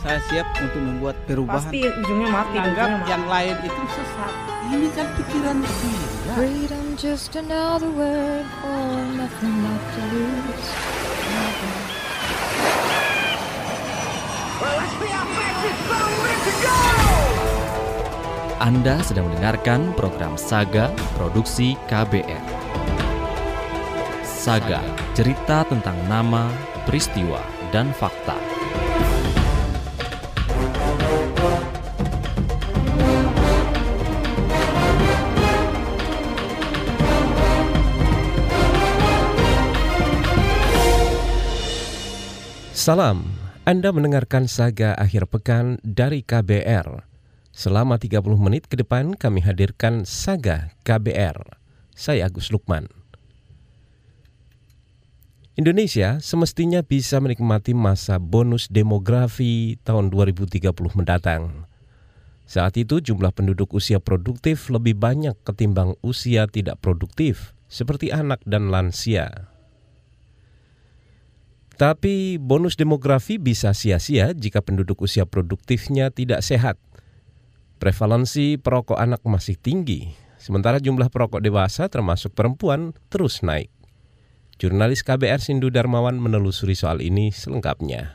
Saya siap untuk membuat perubahan. Pasti ujungnya mati. Anggap ujungnya mati. yang lain itu sesat. Ini kan pikiran dia. Freedom just another word for nothing left to lose. Anda sedang mendengarkan program Saga Produksi KBR. Saga, cerita tentang nama, peristiwa, dan fakta. Salam, Anda mendengarkan Saga Akhir Pekan dari KBR. Selama 30 menit ke depan kami hadirkan Saga KBR. Saya Agus Lukman. Indonesia semestinya bisa menikmati masa bonus demografi tahun 2030 mendatang. Saat itu jumlah penduduk usia produktif lebih banyak ketimbang usia tidak produktif, seperti anak dan lansia. Tapi bonus demografi bisa sia-sia jika penduduk usia produktifnya tidak sehat. Prevalensi perokok anak masih tinggi, sementara jumlah perokok dewasa termasuk perempuan terus naik. Jurnalis KBR Sindu Darmawan menelusuri soal ini selengkapnya.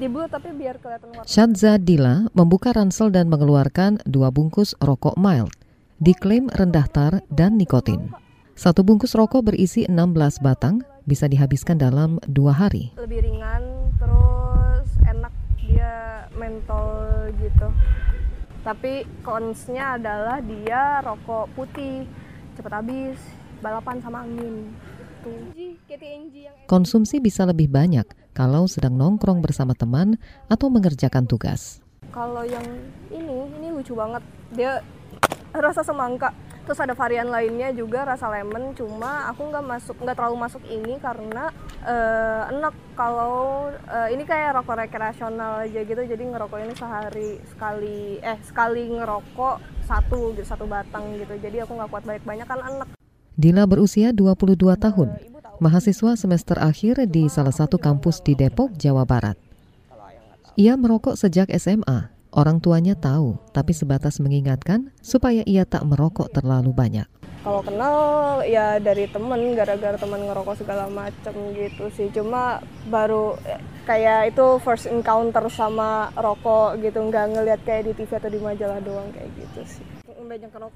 Dibul tapi biar kelihatan warna. Syadza Dila membuka ransel dan mengeluarkan dua bungkus rokok mild. Diklaim rendah tar dan nikotin. Satu bungkus rokok berisi 16 batang bisa dihabiskan dalam dua hari. Lebih ringan, terus enak dia mentol gitu. Tapi konsnya adalah dia rokok putih, cepet habis, balapan sama angin. Konsumsi bisa lebih banyak kalau sedang nongkrong bersama teman atau mengerjakan tugas. Kalau yang ini, ini lucu banget. Dia rasa semangka. Terus ada varian lainnya juga rasa lemon. Cuma aku nggak masuk, nggak terlalu masuk ini karena eh, enak. Kalau eh, ini kayak rokok rekreasional aja gitu. Jadi ngerokok ini sehari sekali, eh sekali ngerokok satu gitu, satu batang gitu. Jadi aku nggak kuat banyak-banyak kan enak. Dila berusia 22 tahun, mahasiswa semester akhir di salah satu kampus di Depok, Jawa Barat. Ia merokok sejak SMA. Orang tuanya tahu, tapi sebatas mengingatkan supaya ia tak merokok terlalu banyak. Kalau kenal ya dari temen, gara-gara temen ngerokok segala macem gitu sih. Cuma baru kayak itu first encounter sama rokok gitu, nggak ngelihat kayak di TV atau di majalah doang kayak gitu sih.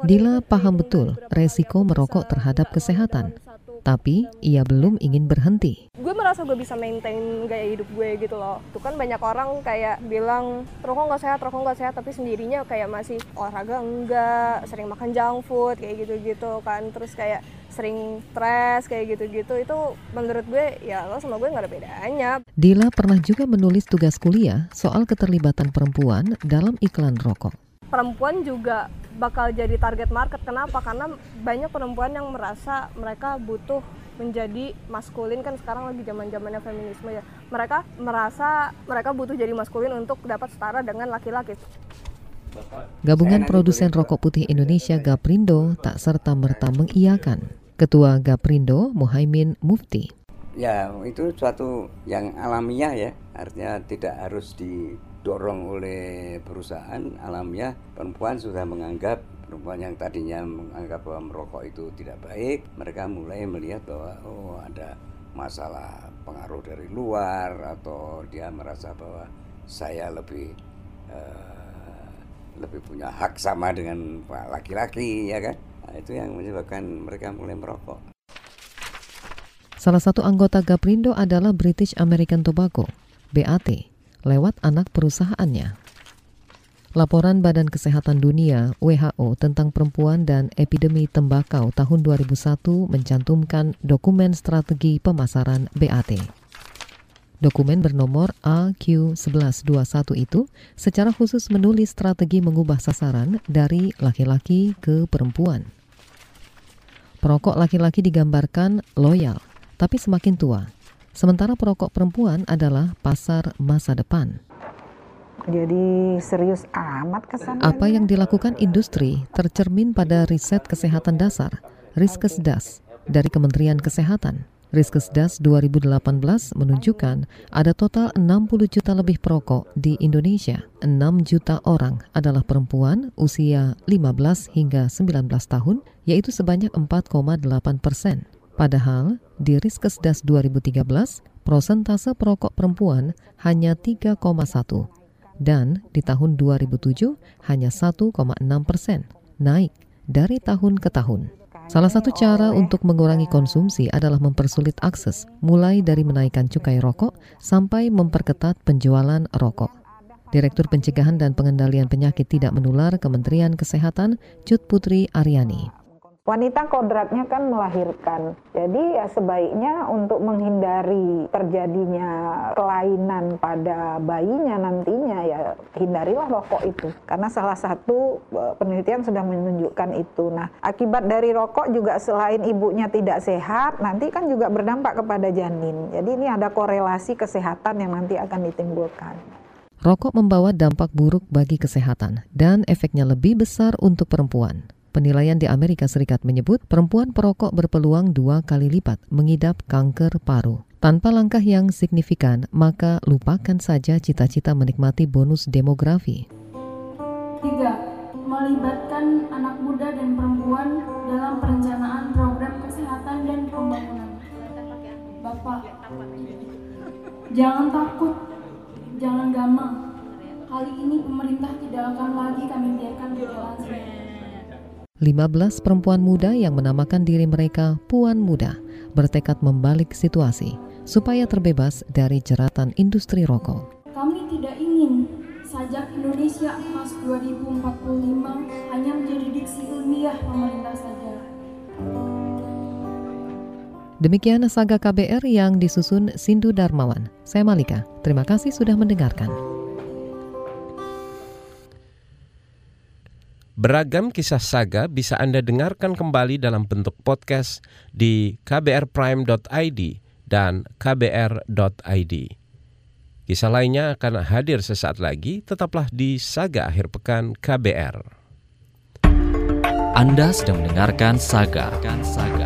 Dila paham betul resiko merokok terhadap kesehatan. Tapi ia belum ingin berhenti. gue merasa gue bisa maintain gaya hidup gue gitu loh. Tuh kan banyak orang kayak bilang rokok nggak sehat rokok nggak sehat. Tapi sendirinya kayak masih olahraga enggak sering makan junk food kayak gitu gitu kan. Terus kayak sering stres kayak gitu gitu itu menurut gue ya lo sama gue nggak ada bedanya. Dila pernah juga menulis tugas kuliah soal keterlibatan perempuan dalam iklan rokok. perempuan juga bakal jadi target market. Kenapa? Karena banyak perempuan yang merasa mereka butuh menjadi maskulin. Kan sekarang lagi zaman zamannya feminisme ya. Mereka merasa mereka butuh jadi maskulin untuk dapat setara dengan laki-laki. Gabungan Produsen Rokok Putih Indonesia Gaprindo tak serta-merta mengiyakan. Ketua Gaprindo Muhaimin Mufti. Ya, itu suatu yang alamiah ya. Artinya tidak harus didorong oleh perusahaan alamiah. Perempuan sudah menganggap perempuan yang tadinya menganggap bahwa merokok itu tidak baik, mereka mulai melihat bahwa oh ada masalah pengaruh dari luar atau dia merasa bahwa saya lebih eh, lebih punya hak sama dengan laki-laki ya kan. Nah, itu yang menyebabkan mereka mulai merokok. Salah satu anggota Gaprindo adalah British American Tobacco, BAT, lewat anak perusahaannya. Laporan Badan Kesehatan Dunia WHO tentang perempuan dan epidemi tembakau tahun 2001 mencantumkan dokumen strategi pemasaran BAT. Dokumen bernomor AQ1121 itu secara khusus menulis strategi mengubah sasaran dari laki-laki ke perempuan. Perokok laki-laki digambarkan loyal, tapi semakin tua. Sementara perokok perempuan adalah pasar masa depan. Jadi serius amat kesannya. Apa yang dilakukan industri tercermin pada riset kesehatan dasar, Riskesdas, dari Kementerian Kesehatan. Riskesdas 2018 menunjukkan ada total 60 juta lebih perokok di Indonesia. 6 juta orang adalah perempuan usia 15 hingga 19 tahun, yaitu sebanyak 4,8 persen. Padahal di Riskesdas 2013, prosentase perokok perempuan hanya 3,1 dan di tahun 2007 hanya 1,6 persen, naik dari tahun ke tahun. Salah satu cara untuk mengurangi konsumsi adalah mempersulit akses, mulai dari menaikkan cukai rokok sampai memperketat penjualan rokok. Direktur Pencegahan dan Pengendalian Penyakit Tidak Menular Kementerian Kesehatan, Cut Putri Aryani. Wanita kodratnya kan melahirkan. Jadi ya sebaiknya untuk menghindari terjadinya kelainan pada bayinya nantinya ya hindarilah rokok itu. Karena salah satu e, penelitian sudah menunjukkan itu. Nah, akibat dari rokok juga selain ibunya tidak sehat, nanti kan juga berdampak kepada janin. Jadi ini ada korelasi kesehatan yang nanti akan ditimbulkan. Rokok membawa dampak buruk bagi kesehatan dan efeknya lebih besar untuk perempuan. Penilaian di Amerika Serikat menyebut perempuan perokok berpeluang dua kali lipat mengidap kanker paru. Tanpa langkah yang signifikan, maka lupakan saja cita-cita menikmati bonus demografi. Tiga, melibatkan anak muda dan perempuan dalam perencanaan program kesehatan dan pembangunan. Bapak, jangan takut, jangan gamang. Kali ini pemerintah tidak akan lagi kami biarkan berjalan sendiri. 15 perempuan muda yang menamakan diri mereka Puan Muda bertekad membalik situasi supaya terbebas dari jeratan industri rokok. Kami tidak ingin sajak Indonesia emas 2045 hanya menjadi diksi ilmiah pemerintah saja. Demikian saga KBR yang disusun Sindu Darmawan. Saya Malika. Terima kasih sudah mendengarkan. Beragam kisah saga bisa Anda dengarkan kembali dalam bentuk podcast di kbrprime.id dan kbr.id. Kisah lainnya akan hadir sesaat lagi, tetaplah di Saga Akhir Pekan KBR. Anda sedang mendengarkan Saga. Saga.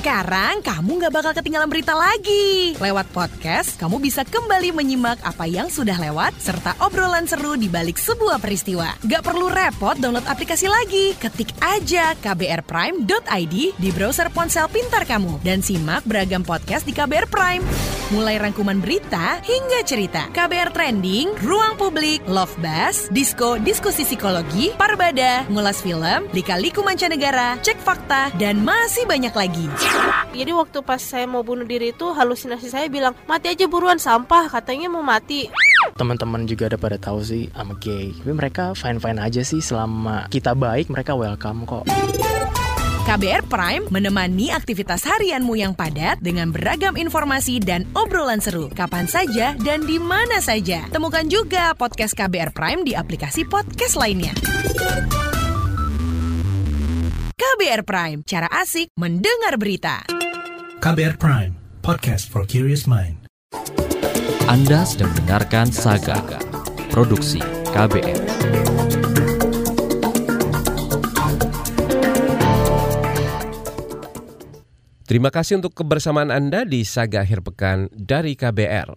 Sekarang kamu nggak bakal ketinggalan berita lagi. Lewat podcast, kamu bisa kembali menyimak apa yang sudah lewat serta obrolan seru di balik sebuah peristiwa. Gak perlu repot download aplikasi lagi. Ketik aja kbrprime.id di browser ponsel pintar kamu dan simak beragam podcast di KBR Prime. Mulai rangkuman berita hingga cerita. KBR Trending, Ruang Publik, Love Buzz, Disko, Diskusi Psikologi, Parbada, Ngulas Film, Lika-Liku Mancanegara, Cek Fakta, dan masih banyak lagi. Jadi waktu pas saya mau bunuh diri itu halusinasi saya bilang mati aja buruan sampah katanya mau mati. Teman-teman juga ada pada tahu sih I'm gay. Tapi mereka fine-fine aja sih selama kita baik mereka welcome kok. KBR Prime menemani aktivitas harianmu yang padat dengan beragam informasi dan obrolan seru. Kapan saja dan di mana saja. Temukan juga podcast KBR Prime di aplikasi podcast lainnya. KBR Prime, cara asik mendengar berita. KBR Prime, podcast for curious mind. Anda sedang mendengarkan Saga, produksi KBR. Terima kasih untuk kebersamaan Anda di Saga Akhir Pekan dari KBR.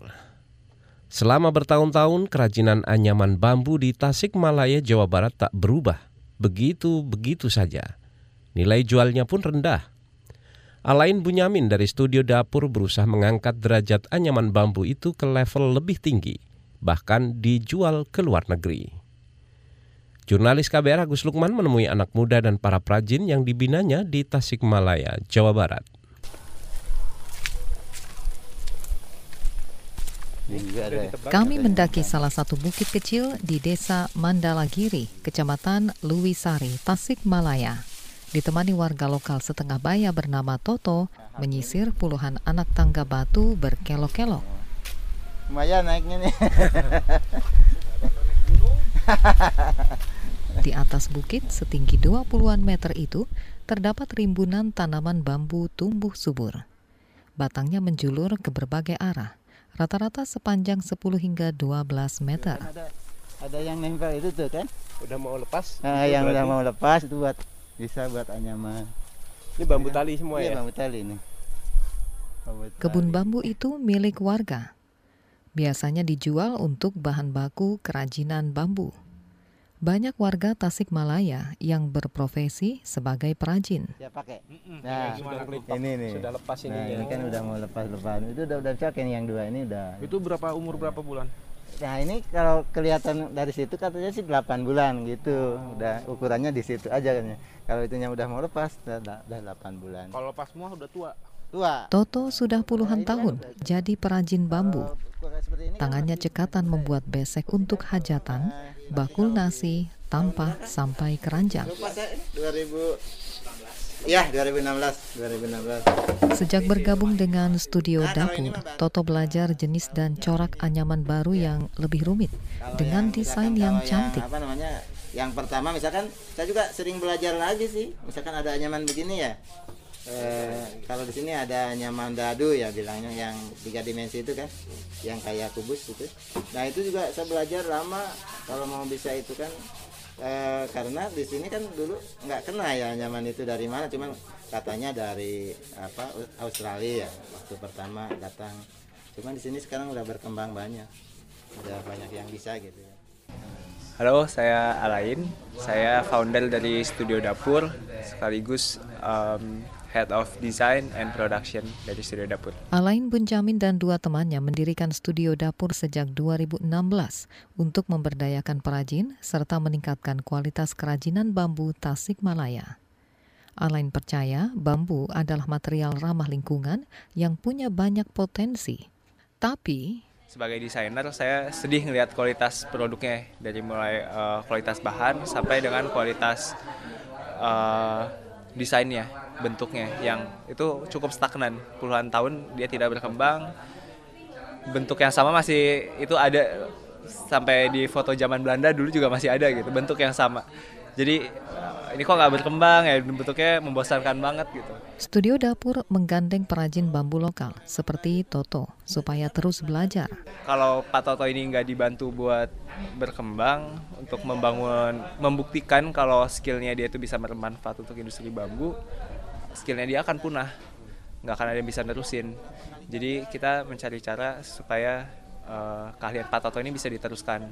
Selama bertahun-tahun, kerajinan anyaman bambu di Tasikmalaya, Jawa Barat tak berubah. Begitu-begitu saja. Nilai jualnya pun rendah. Alain Bunyamin dari studio dapur berusaha mengangkat derajat anyaman bambu itu ke level lebih tinggi, bahkan dijual ke luar negeri. Jurnalis KBR Agus Lukman menemui anak muda dan para prajin yang dibinanya di Tasikmalaya, Jawa Barat. Kami mendaki salah satu bukit kecil di desa Mandalagiri, kecamatan Luwisari, Tasikmalaya. Ditemani warga lokal setengah baya bernama Toto, menyisir puluhan anak tangga batu berkelok-kelok. Lumayan naiknya nih. Di atas bukit setinggi 20-an meter itu terdapat rimbunan tanaman bambu tumbuh subur. Batangnya menjulur ke berbagai arah, rata-rata sepanjang 10 hingga 12 meter. Ada, ada yang nempel itu tuh kan? Udah mau lepas? Nah, yang udah mau lepas itu buat bisa buat anyaman. Ini bambu tali semua iya, ya? bambu tali nih. Bambu Kebun bambu itu milik warga. Biasanya dijual untuk bahan baku kerajinan bambu. Banyak warga Tasikmalaya yang berprofesi sebagai perajin. Ya pakai. Nah, Nah, sudah ini nih. Sudah lepas ini Nah, ya. ini kan udah mau lepas-lepas. Itu udah udah cocok ini yang dua ini udah. Itu berapa umur berapa bulan? Nah ini kalau kelihatan dari situ katanya sih 8 bulan gitu. Udah ukurannya di situ aja kan ya. Kalau itunya udah mau lepas udah, udah, udah 8 bulan. Kalau lepas semua udah tua. Tua. Toto sudah puluhan tahun jadi perajin bambu. Tangannya cekatan membuat besek untuk hajatan, bakul nasi, tampah, sampai keranjang. Lupa saya 2000 Ya, 2016, 2016. Sejak bergabung dengan studio dapur, Toto belajar jenis dan corak anyaman baru yang lebih rumit dengan desain yang cantik. apa namanya? Yang pertama misalkan saya juga sering belajar lagi sih. Misalkan ada anyaman begini ya. Eh, kalau di sini ada anyaman dadu ya bilangnya yang tiga dimensi itu kan, yang kayak kubus gitu. Nah itu juga saya belajar lama kalau mau bisa itu kan eh, karena di sini kan dulu nggak kena ya anyaman itu dari mana, cuman katanya dari apa Australia ya waktu pertama datang. Cuman di sini sekarang udah berkembang banyak, udah banyak yang bisa gitu ya. Halo, saya Alain. Saya founder dari Studio Dapur, sekaligus um, Head of Design and Production dari Studio Dapur. Alain Bunjamin dan dua temannya mendirikan studio dapur sejak 2016 untuk memberdayakan perajin serta meningkatkan kualitas kerajinan bambu Tasikmalaya. Alain percaya bambu adalah material ramah lingkungan yang punya banyak potensi. Tapi Sebagai desainer, saya sedih ngelihat kualitas produknya dari mulai uh, kualitas bahan sampai dengan kualitas uh, desainnya, bentuknya yang itu cukup stagnan. Puluhan tahun dia tidak berkembang. Bentuk yang sama masih itu ada sampai di foto zaman Belanda dulu juga masih ada gitu, bentuk yang sama. Jadi ini kok nggak berkembang ya bentuknya membosankan banget gitu. studio dapur menggandeng perajin bambu lokal seperti Toto supaya terus belajar. kalau Pak Toto ini nggak dibantu buat berkembang untuk membangun membuktikan kalau skillnya dia itu bisa bermanfaat untuk industri bambu skillnya dia akan punah nggak akan ada yang bisa nerusin jadi kita mencari cara supaya eh, keahlian Pak Toto ini bisa diteruskan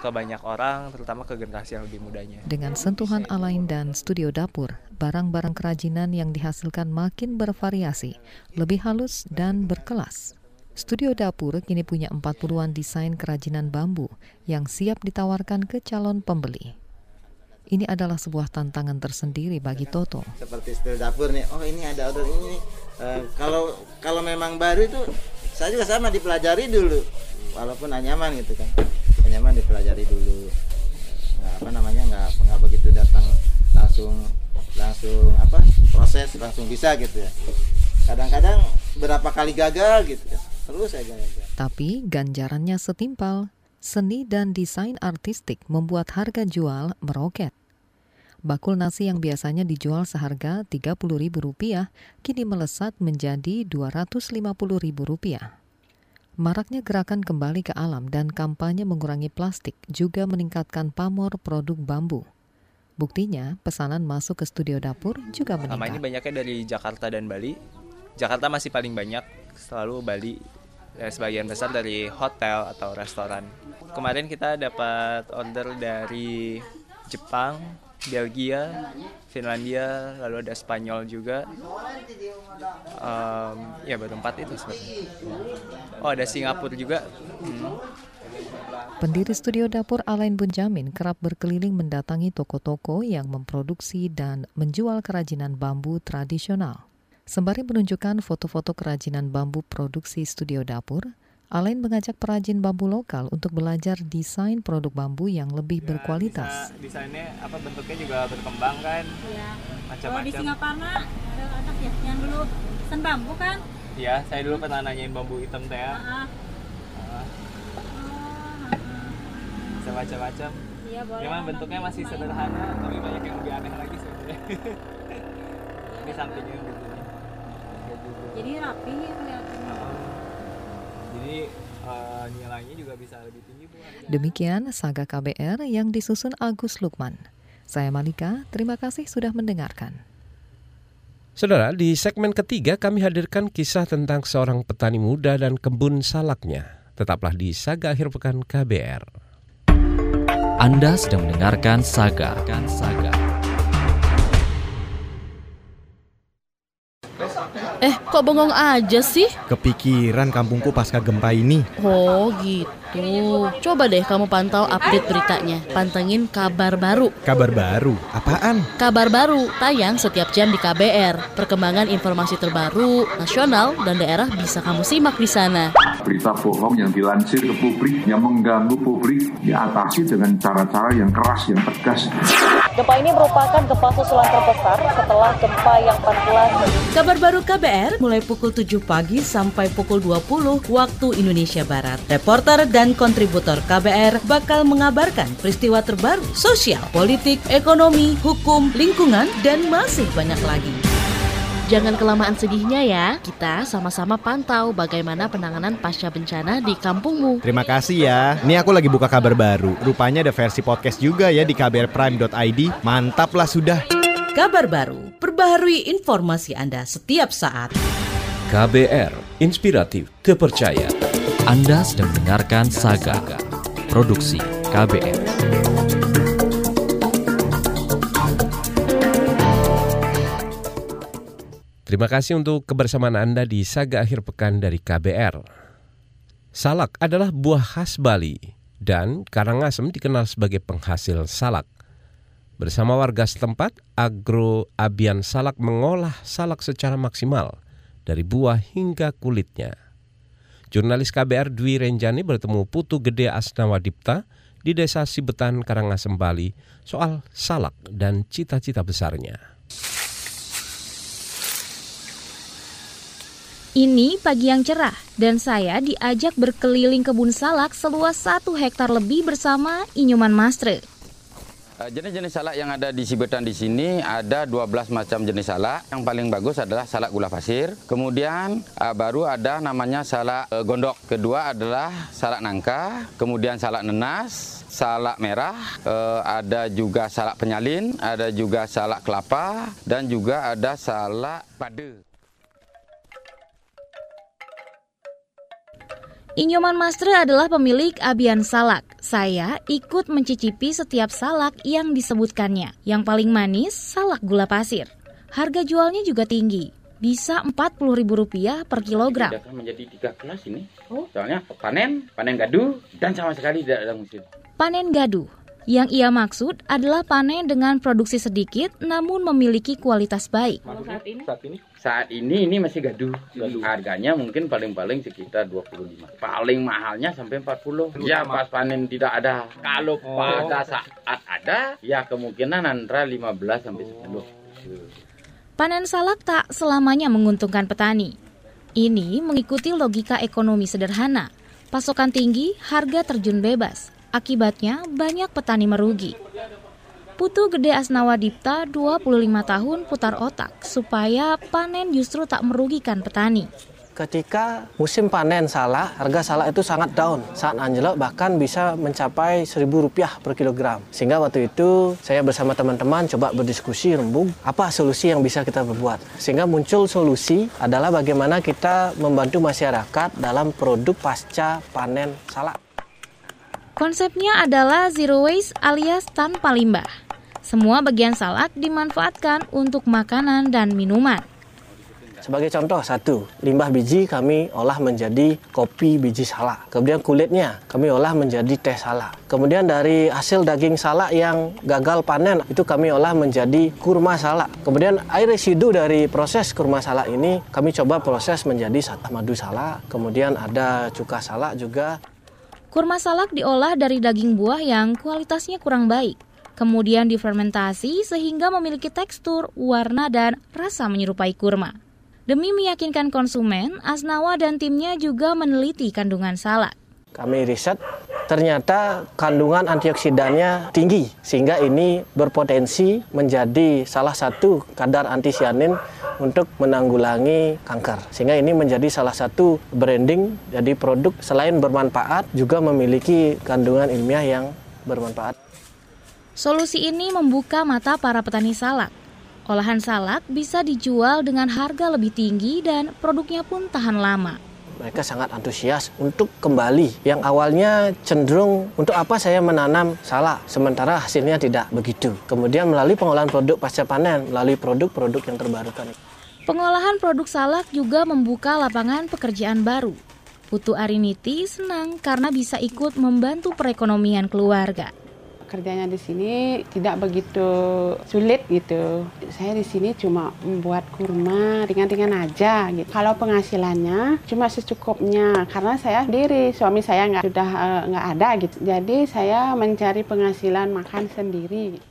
ke banyak orang terutama ke generasi yang lebih mudanya Dengan sentuhan Alain dan studio dapur, barang-barang kerajinan yang dihasilkan makin bervariasi, lebih halus dan berkelas. Studio dapur kini punya 40-an desain kerajinan bambu yang siap ditawarkan ke calon pembeli. Ini adalah sebuah tantangan tersendiri bagi Toto. seperti stil dapur nih oh ini ada order ini. Eh, kalau kalau memang baru itu saya juga sama dipelajari dulu. Walaupun anyaman gitu kan. Anyaman dipelajari dulu. Nggak apa namanya nggak nggak begitu datang langsung langsung apa proses langsung bisa gitu ya. Kadang-kadang berapa kali gagal gitu ya terus aja gagal. Tapi ganjarannya setimpal. Seni dan desain artistik membuat harga jual meroket. Bakul nasi yang biasanya dijual seharga Rp30.000 kini melesat menjadi Rp250.000. Maraknya gerakan kembali ke alam dan kampanye mengurangi plastik juga meningkatkan pamor produk bambu. Buktinya, pesanan masuk ke studio dapur juga meningkat. ini banyaknya dari Jakarta dan Bali. Jakarta masih paling banyak, selalu Bali. Ya, sebagian besar dari hotel atau restoran. Kemarin kita dapat order dari Jepang, Belgia, Finlandia, lalu ada Spanyol juga. Em, ya baru empat itu sebenarnya. Oh ada Singapura juga. Hmm. Pendiri studio dapur Alain Bunjamin kerap berkeliling mendatangi toko-toko yang memproduksi dan menjual kerajinan bambu tradisional. Sembari menunjukkan foto-foto kerajinan bambu produksi studio dapur, Alain mengajak perajin bambu lokal untuk belajar desain produk bambu yang lebih berkualitas. Desainnya apa bentuknya juga berkembang kan? Iya. Kalau di Macam-macam. Singaparna ada anak ya yang dulu sen bambu kan? Iya, saya dulu pernah nanyain bambu hitam teh. ya. Ah, Ah. Bisa macam-macam. Iya, boleh Memang bentuknya masih main. sederhana, tapi banyak yang lebih aneh lagi sebenarnya. Ini sampingnya gitu. Kayak gitu. Jadi rapi kelihatannya. Jadi eh, nilainya juga bisa lebih tinggi bu. Demikian Saga KBR yang disusun Agus Lukman. Saya Malika, terima kasih sudah mendengarkan. Saudara, di segmen ketiga kami hadirkan kisah tentang seorang petani muda dan kebun salaknya. Tetaplah di Saga Akhir Pekan KBR. Anda sedang mendengarkan Saga. Saga. Eh, kok bengong aja sih? Kepikiran kampungku pasca gempa ini. Oh, gitu. Coba deh kamu pantau update beritanya. Pantengin kabar baru. Kabar baru? Apaan? Kabar baru tayang setiap jam di KBR. Perkembangan informasi terbaru, nasional dan daerah bisa kamu simak di sana. Berita bohong yang dilansir ke publik, yang mengganggu publik, diatasi dengan cara-cara yang keras, yang tegas. Gempa ini merupakan gempa susulan terbesar setelah gempa yang 14. Kabar baru KBR mulai pukul 7 pagi sampai pukul 20 waktu Indonesia Barat. Reporter dan kontributor KBR bakal mengabarkan peristiwa terbaru, sosial, politik, ekonomi, hukum, lingkungan, dan masih banyak lagi. Jangan kelamaan sedihnya ya. Kita sama-sama pantau bagaimana penanganan pasca bencana di kampungmu. Terima kasih ya. Ini aku lagi buka kabar baru. Rupanya ada versi podcast juga ya di kbrprime.id. Mantap lah sudah. Kabar baru, perbaharui informasi Anda setiap saat. KBR, inspiratif, terpercaya. Anda sedang mendengarkan Saga. Produksi KBR. Terima kasih untuk kebersamaan Anda di Saga Akhir Pekan dari KBR. Salak adalah buah khas Bali dan Karangasem dikenal sebagai penghasil salak. Bersama warga setempat, Agro Abian Salak mengolah salak secara maksimal dari buah hingga kulitnya. Jurnalis KBR Dwi Renjani bertemu Putu Gede Asnawadipta di Desa Sibetan, Karangasem, Bali soal salak dan cita-cita besarnya. Ini pagi yang cerah dan saya diajak berkeliling kebun salak seluas satu hektar lebih bersama Inyuman Mastre. Jenis-jenis salak yang ada di Sibetan di sini ada 12 macam jenis salak. Yang paling bagus adalah salak gula pasir. Kemudian uh, baru ada namanya salak uh, gondok. Kedua adalah salak nangka, kemudian salak nenas, salak merah, ada juga salak penyalin, ada juga salak kelapa dan juga ada salak pade. Inyoman Mastre adalah pemilik Abian Salak. Saya ikut mencicipi setiap salak yang disebutkannya. Yang paling manis, salak gula pasir. Harga jualnya juga tinggi, bisa Rp40.000 per kilogram. Sudah menjadi tiga kelas ini. Soalnya panen, panen gaduh, dan sama sekali tidak ada musim. Panen gaduh. Yang ia maksud adalah panen dengan produksi sedikit namun memiliki kualitas baik. Saat ini? Saat ini? Saat ini ini masih gaduh. Harganya mungkin paling-paling sekitar 25. Paling mahalnya sampai 40. Ya pas panen tidak ada. Kalau pada saat ada, ya kemungkinan antara 15 sampai 10. Panen salak tak selamanya menguntungkan petani. Ini mengikuti logika ekonomi sederhana. Pasokan tinggi, harga terjun bebas. Akibatnya banyak petani merugi. Putu Gede Asnawadipta 25 tahun putar otak supaya panen justru tak merugikan petani. Ketika musim panen salak, harga salak itu sangat down, sangat anjlok, bahkan bisa mencapai Rp1.000 per kilogram. Sehingga waktu itu saya bersama teman-teman coba berdiskusi rembung, apa solusi yang bisa kita berbuat. Sehingga muncul solusi adalah bagaimana kita membantu masyarakat dalam produk pasca panen salak. Konsepnya adalah zero waste alias tanpa limbah. Semua bagian salak dimanfaatkan untuk makanan dan minuman. Sebagai contoh, satu, limbah biji kami olah menjadi kopi biji salak. Kemudian kulitnya kami olah menjadi teh salak. Kemudian dari hasil daging salak yang gagal panen, itu kami olah menjadi kurma salak. Kemudian air residu dari proses kurma salak ini kami coba proses menjadi madu salak. Kemudian ada cuka salak juga. Kurma salak diolah dari daging buah yang kualitasnya kurang baik. Kemudian difermentasi sehingga memiliki tekstur, warna, dan rasa menyerupai kurma. Demi meyakinkan konsumen, Asnawa dan timnya juga meneliti kandungan salak. Kami riset, ternyata kandungan antioksidannya tinggi, sehingga ini berpotensi menjadi salah satu kadar antisianin untuk menanggulangi kanker. Sehingga ini menjadi salah satu branding, jadi produk selain bermanfaat, juga memiliki kandungan ilmiah yang bermanfaat. Solusi ini membuka mata para petani salak. Olahan salak bisa dijual dengan harga lebih tinggi dan produknya pun tahan lama. Mereka sangat antusias untuk kembali. Yang awalnya cenderung untuk apa saya menanam salak, sementara hasilnya tidak begitu. Kemudian melalui pengolahan produk pasca panen, melalui produk-produk yang terbarukan. Pengolahan produk salak juga membuka lapangan pekerjaan baru. Putu Ariniti senang karena bisa ikut membantu perekonomian keluarga kerjanya di sini tidak begitu sulit gitu. Saya di sini cuma membuat kurma ringan-ringan aja gitu. Kalau penghasilannya cuma secukupnya karena saya sendiri, suami saya nggak sudah eh, nggak ada gitu. Jadi saya mencari penghasilan makan sendiri.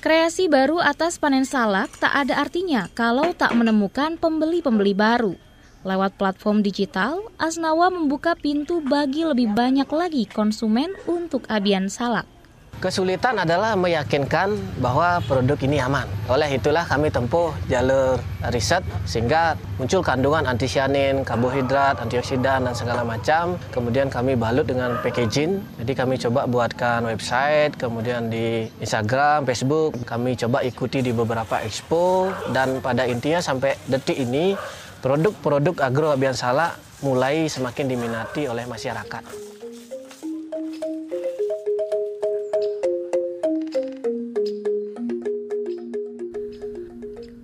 Kreasi baru atas panen salak tak ada artinya kalau tak menemukan pembeli-pembeli baru. Lewat platform digital, Asnawa membuka pintu bagi lebih banyak lagi konsumen untuk abian salak. Kesulitan adalah meyakinkan bahwa produk ini aman. Oleh itulah kami tempuh jalur riset sehingga muncul kandungan antisyanin, karbohidrat, antioksidan dan segala macam. Kemudian kami balut dengan packaging. Jadi kami coba buatkan website, kemudian di Instagram, Facebook, kami coba ikuti di beberapa expo dan pada intinya sampai detik ini produk-produk agro Abiansala mulai semakin diminati oleh masyarakat.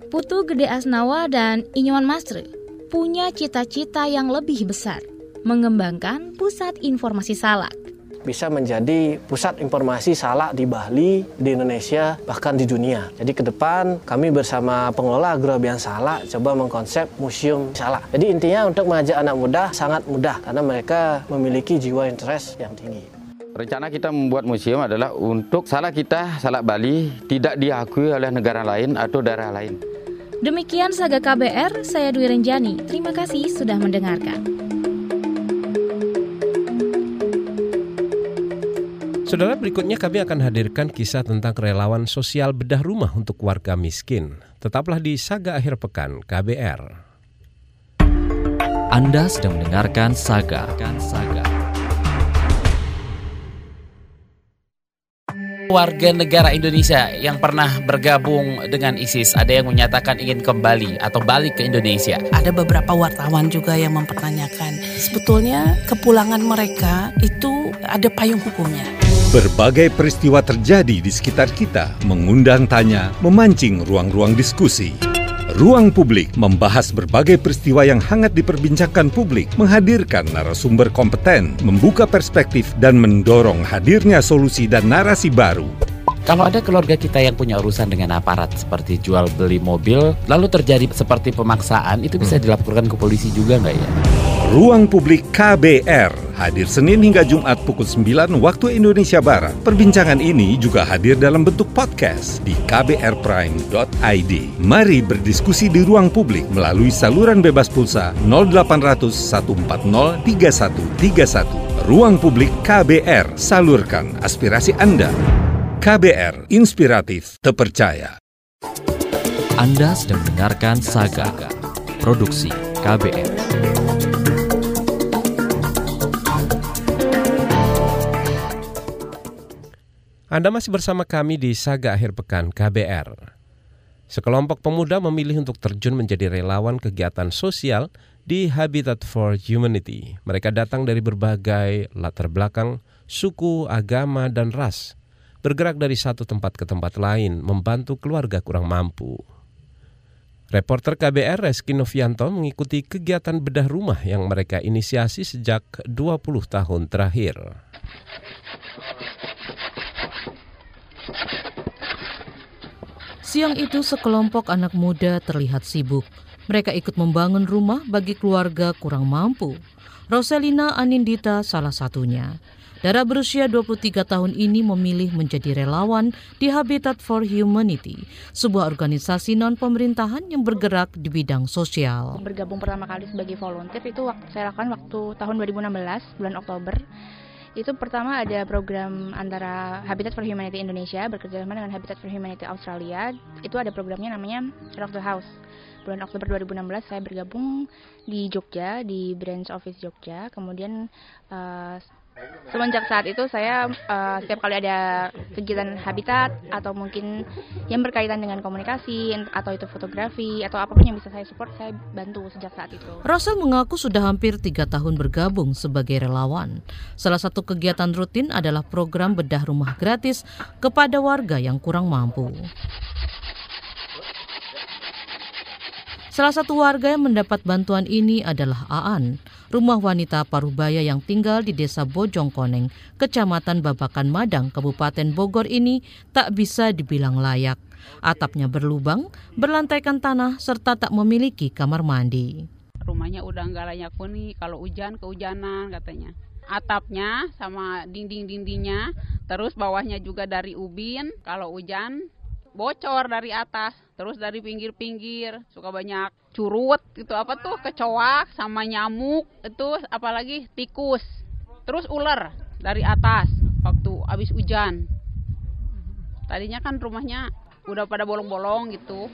Putu Gede Asnawa dan Inyoman Masri punya cita-cita yang lebih besar, mengembangkan pusat informasi salak. Bisa menjadi pusat informasi salak di Bali, di Indonesia, bahkan di dunia. Jadi ke depan kami bersama pengelola Agrobian Salak coba mengkonsep museum salak. Jadi intinya untuk mengajak anak muda sangat mudah karena mereka memiliki jiwa interest yang tinggi. Rencana kita membuat museum adalah untuk salak kita, salak Bali, tidak diakui oleh negara lain atau daerah lain. Demikian Saga KBR, saya Dwi Renjani. Terima kasih sudah mendengarkan. Saudara berikutnya kami akan hadirkan kisah tentang relawan sosial bedah rumah untuk warga miskin. Tetaplah di Saga Akhir Pekan KBR. Anda sedang mendengarkan Saga. Saga. Warga negara Indonesia yang pernah bergabung dengan ISIS ada yang menyatakan ingin kembali atau balik ke Indonesia. Ada beberapa wartawan juga yang mempertanyakan sebetulnya kepulangan mereka itu ada payung hukumnya. Berbagai peristiwa terjadi di sekitar kita, mengundang tanya, memancing ruang-ruang diskusi. Ruang Publik membahas berbagai peristiwa yang hangat diperbincangkan publik, menghadirkan narasumber kompeten, membuka perspektif, dan mendorong hadirnya solusi dan narasi baru. Kalau ada keluarga kita yang punya urusan dengan aparat seperti jual beli mobil, lalu terjadi seperti pemaksaan, itu bisa hmm. dilaporkan ke polisi juga nggak ya? Ruang Publik KBR hadir Senin hingga Jumat pukul 9 waktu Indonesia Barat. Perbincangan ini juga hadir dalam bentuk podcast di kbrprime.id. Mari berdiskusi di ruang publik melalui saluran bebas pulsa 0800 140 3131. Ruang Publik KBR, salurkan aspirasi Anda. KBR, inspiratif, terpercaya. Anda sedang mendengarkan Saga, produksi KBR. Anda masih bersama kami di Saga Akhir Pekan KBR. Sekelompok pemuda memilih untuk terjun menjadi relawan kegiatan sosial di Habitat for Humanity. Mereka datang dari berbagai latar belakang, suku, agama, dan ras. Bergerak dari satu tempat ke tempat lain, membantu keluarga kurang mampu. Reporter KBR Reski Novianto mengikuti kegiatan bedah rumah yang mereka inisiasi sejak 20 tahun terakhir. Siang itu sekelompok anak muda terlihat sibuk. Mereka ikut membangun rumah bagi keluarga kurang mampu. Roselina Anindita salah satunya. Dara berusia 23 tahun ini memilih menjadi relawan di Habitat for Humanity, sebuah organisasi non-pemerintahan yang bergerak di bidang sosial. Bergabung pertama kali sebagai volunteer itu saya lakukan waktu tahun 2016, bulan Oktober itu pertama ada program antara Habitat for Humanity Indonesia bekerjasama dengan Habitat for Humanity Australia. Itu ada programnya namanya Rock the House. Bulan Oktober 2016 saya bergabung di Jogja di branch office Jogja. Kemudian uh, Semenjak saat itu saya uh, setiap kali ada kegiatan habitat atau mungkin yang berkaitan dengan komunikasi atau itu fotografi atau apa pun yang bisa saya support saya bantu sejak saat itu. Rosel mengaku sudah hampir tiga tahun bergabung sebagai relawan. Salah satu kegiatan rutin adalah program bedah rumah gratis kepada warga yang kurang mampu. Salah satu warga yang mendapat bantuan ini adalah Aan, rumah wanita Parubaya yang tinggal di Desa Bojongkoneng, Kecamatan Babakan Madang, Kabupaten Bogor ini tak bisa dibilang layak. Atapnya berlubang, berlantaikan tanah, serta tak memiliki kamar mandi. Rumahnya udah nggak layak huni, kalau hujan kehujanan katanya. Atapnya sama dinding-dindingnya, terus bawahnya juga dari ubin, kalau hujan bocor dari atas terus dari pinggir-pinggir suka banyak curut itu apa tuh kecoak sama nyamuk itu apalagi tikus. Terus ular dari atas waktu habis hujan. Tadinya kan rumahnya udah pada bolong-bolong gitu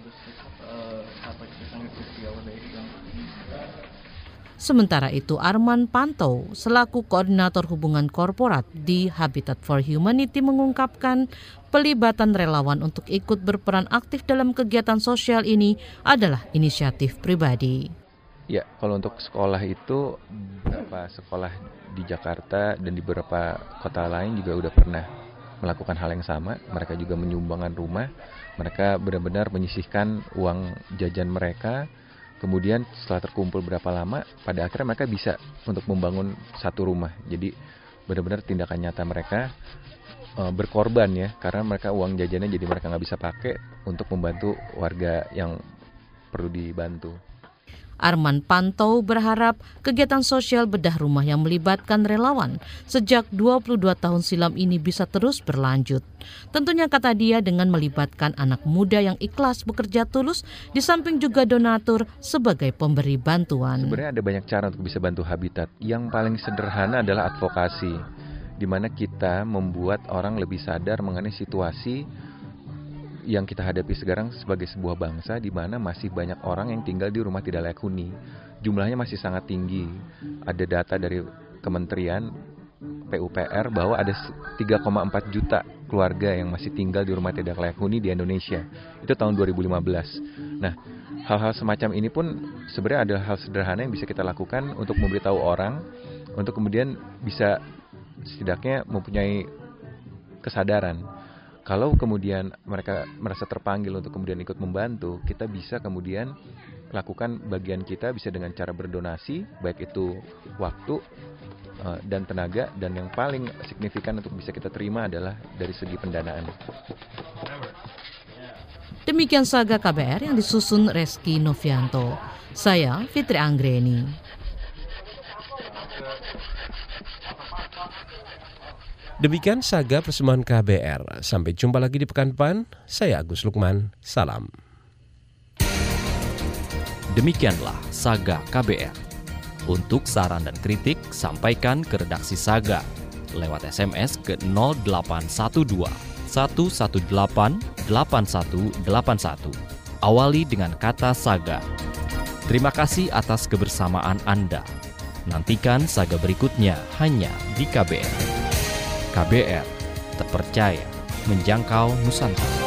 Sementara itu Arman Pantau selaku koordinator hubungan korporat di Habitat for Humanity mengungkapkan pelibatan relawan untuk ikut berperan aktif dalam kegiatan sosial ini adalah inisiatif pribadi. Ya, kalau untuk sekolah itu beberapa sekolah di Jakarta dan di beberapa kota lain juga udah pernah melakukan hal yang sama. Mereka juga menyumbangkan rumah. Mereka benar-benar menyisihkan uang jajan mereka Kemudian setelah terkumpul berapa lama, pada akhirnya mereka bisa untuk membangun satu rumah. Jadi benar-benar tindakan nyata mereka e, berkorban ya, karena mereka uang jajannya jadi mereka nggak bisa pakai untuk membantu warga yang perlu dibantu. Arman Pantau berharap kegiatan sosial bedah rumah yang melibatkan relawan sejak 22 tahun silam ini bisa terus berlanjut. Tentunya kata dia dengan melibatkan anak muda yang ikhlas bekerja tulus di samping juga donatur sebagai pemberi bantuan. Sebenarnya ada banyak cara untuk bisa bantu habitat. Yang paling sederhana adalah advokasi di mana kita membuat orang lebih sadar mengenai situasi yang kita hadapi sekarang sebagai sebuah bangsa di mana masih banyak orang yang tinggal di rumah tidak layak huni. Jumlahnya masih sangat tinggi. Ada data dari Kementerian PUPR bahwa ada 3,4 juta keluarga yang masih tinggal di rumah tidak layak huni di Indonesia. Itu tahun 2015. Nah, hal-hal semacam ini pun sebenarnya adalah hal sederhana yang bisa kita lakukan untuk memberitahu orang untuk kemudian bisa setidaknya mempunyai kesadaran kalau kemudian mereka merasa terpanggil untuk kemudian ikut membantu, kita bisa kemudian lakukan bagian kita bisa dengan cara berdonasi, baik itu waktu uh, dan tenaga, dan yang paling signifikan untuk bisa kita terima adalah dari segi pendanaan. Demikian saga KBR yang disusun Reski Novianto. Saya Fitri Anggreni. Demikian saga persembahan KBR. Sampai jumpa lagi di pekan depan. Saya Agus Lukman. Salam. Demikianlah saga KBR. Untuk saran dan kritik, sampaikan ke redaksi Saga lewat SMS ke 0812 118 8181. Awali dengan kata Saga. Terima kasih atas kebersamaan Anda. Nantikan saga berikutnya hanya di KBR. KBR, terpercaya, menjangkau Nusantara.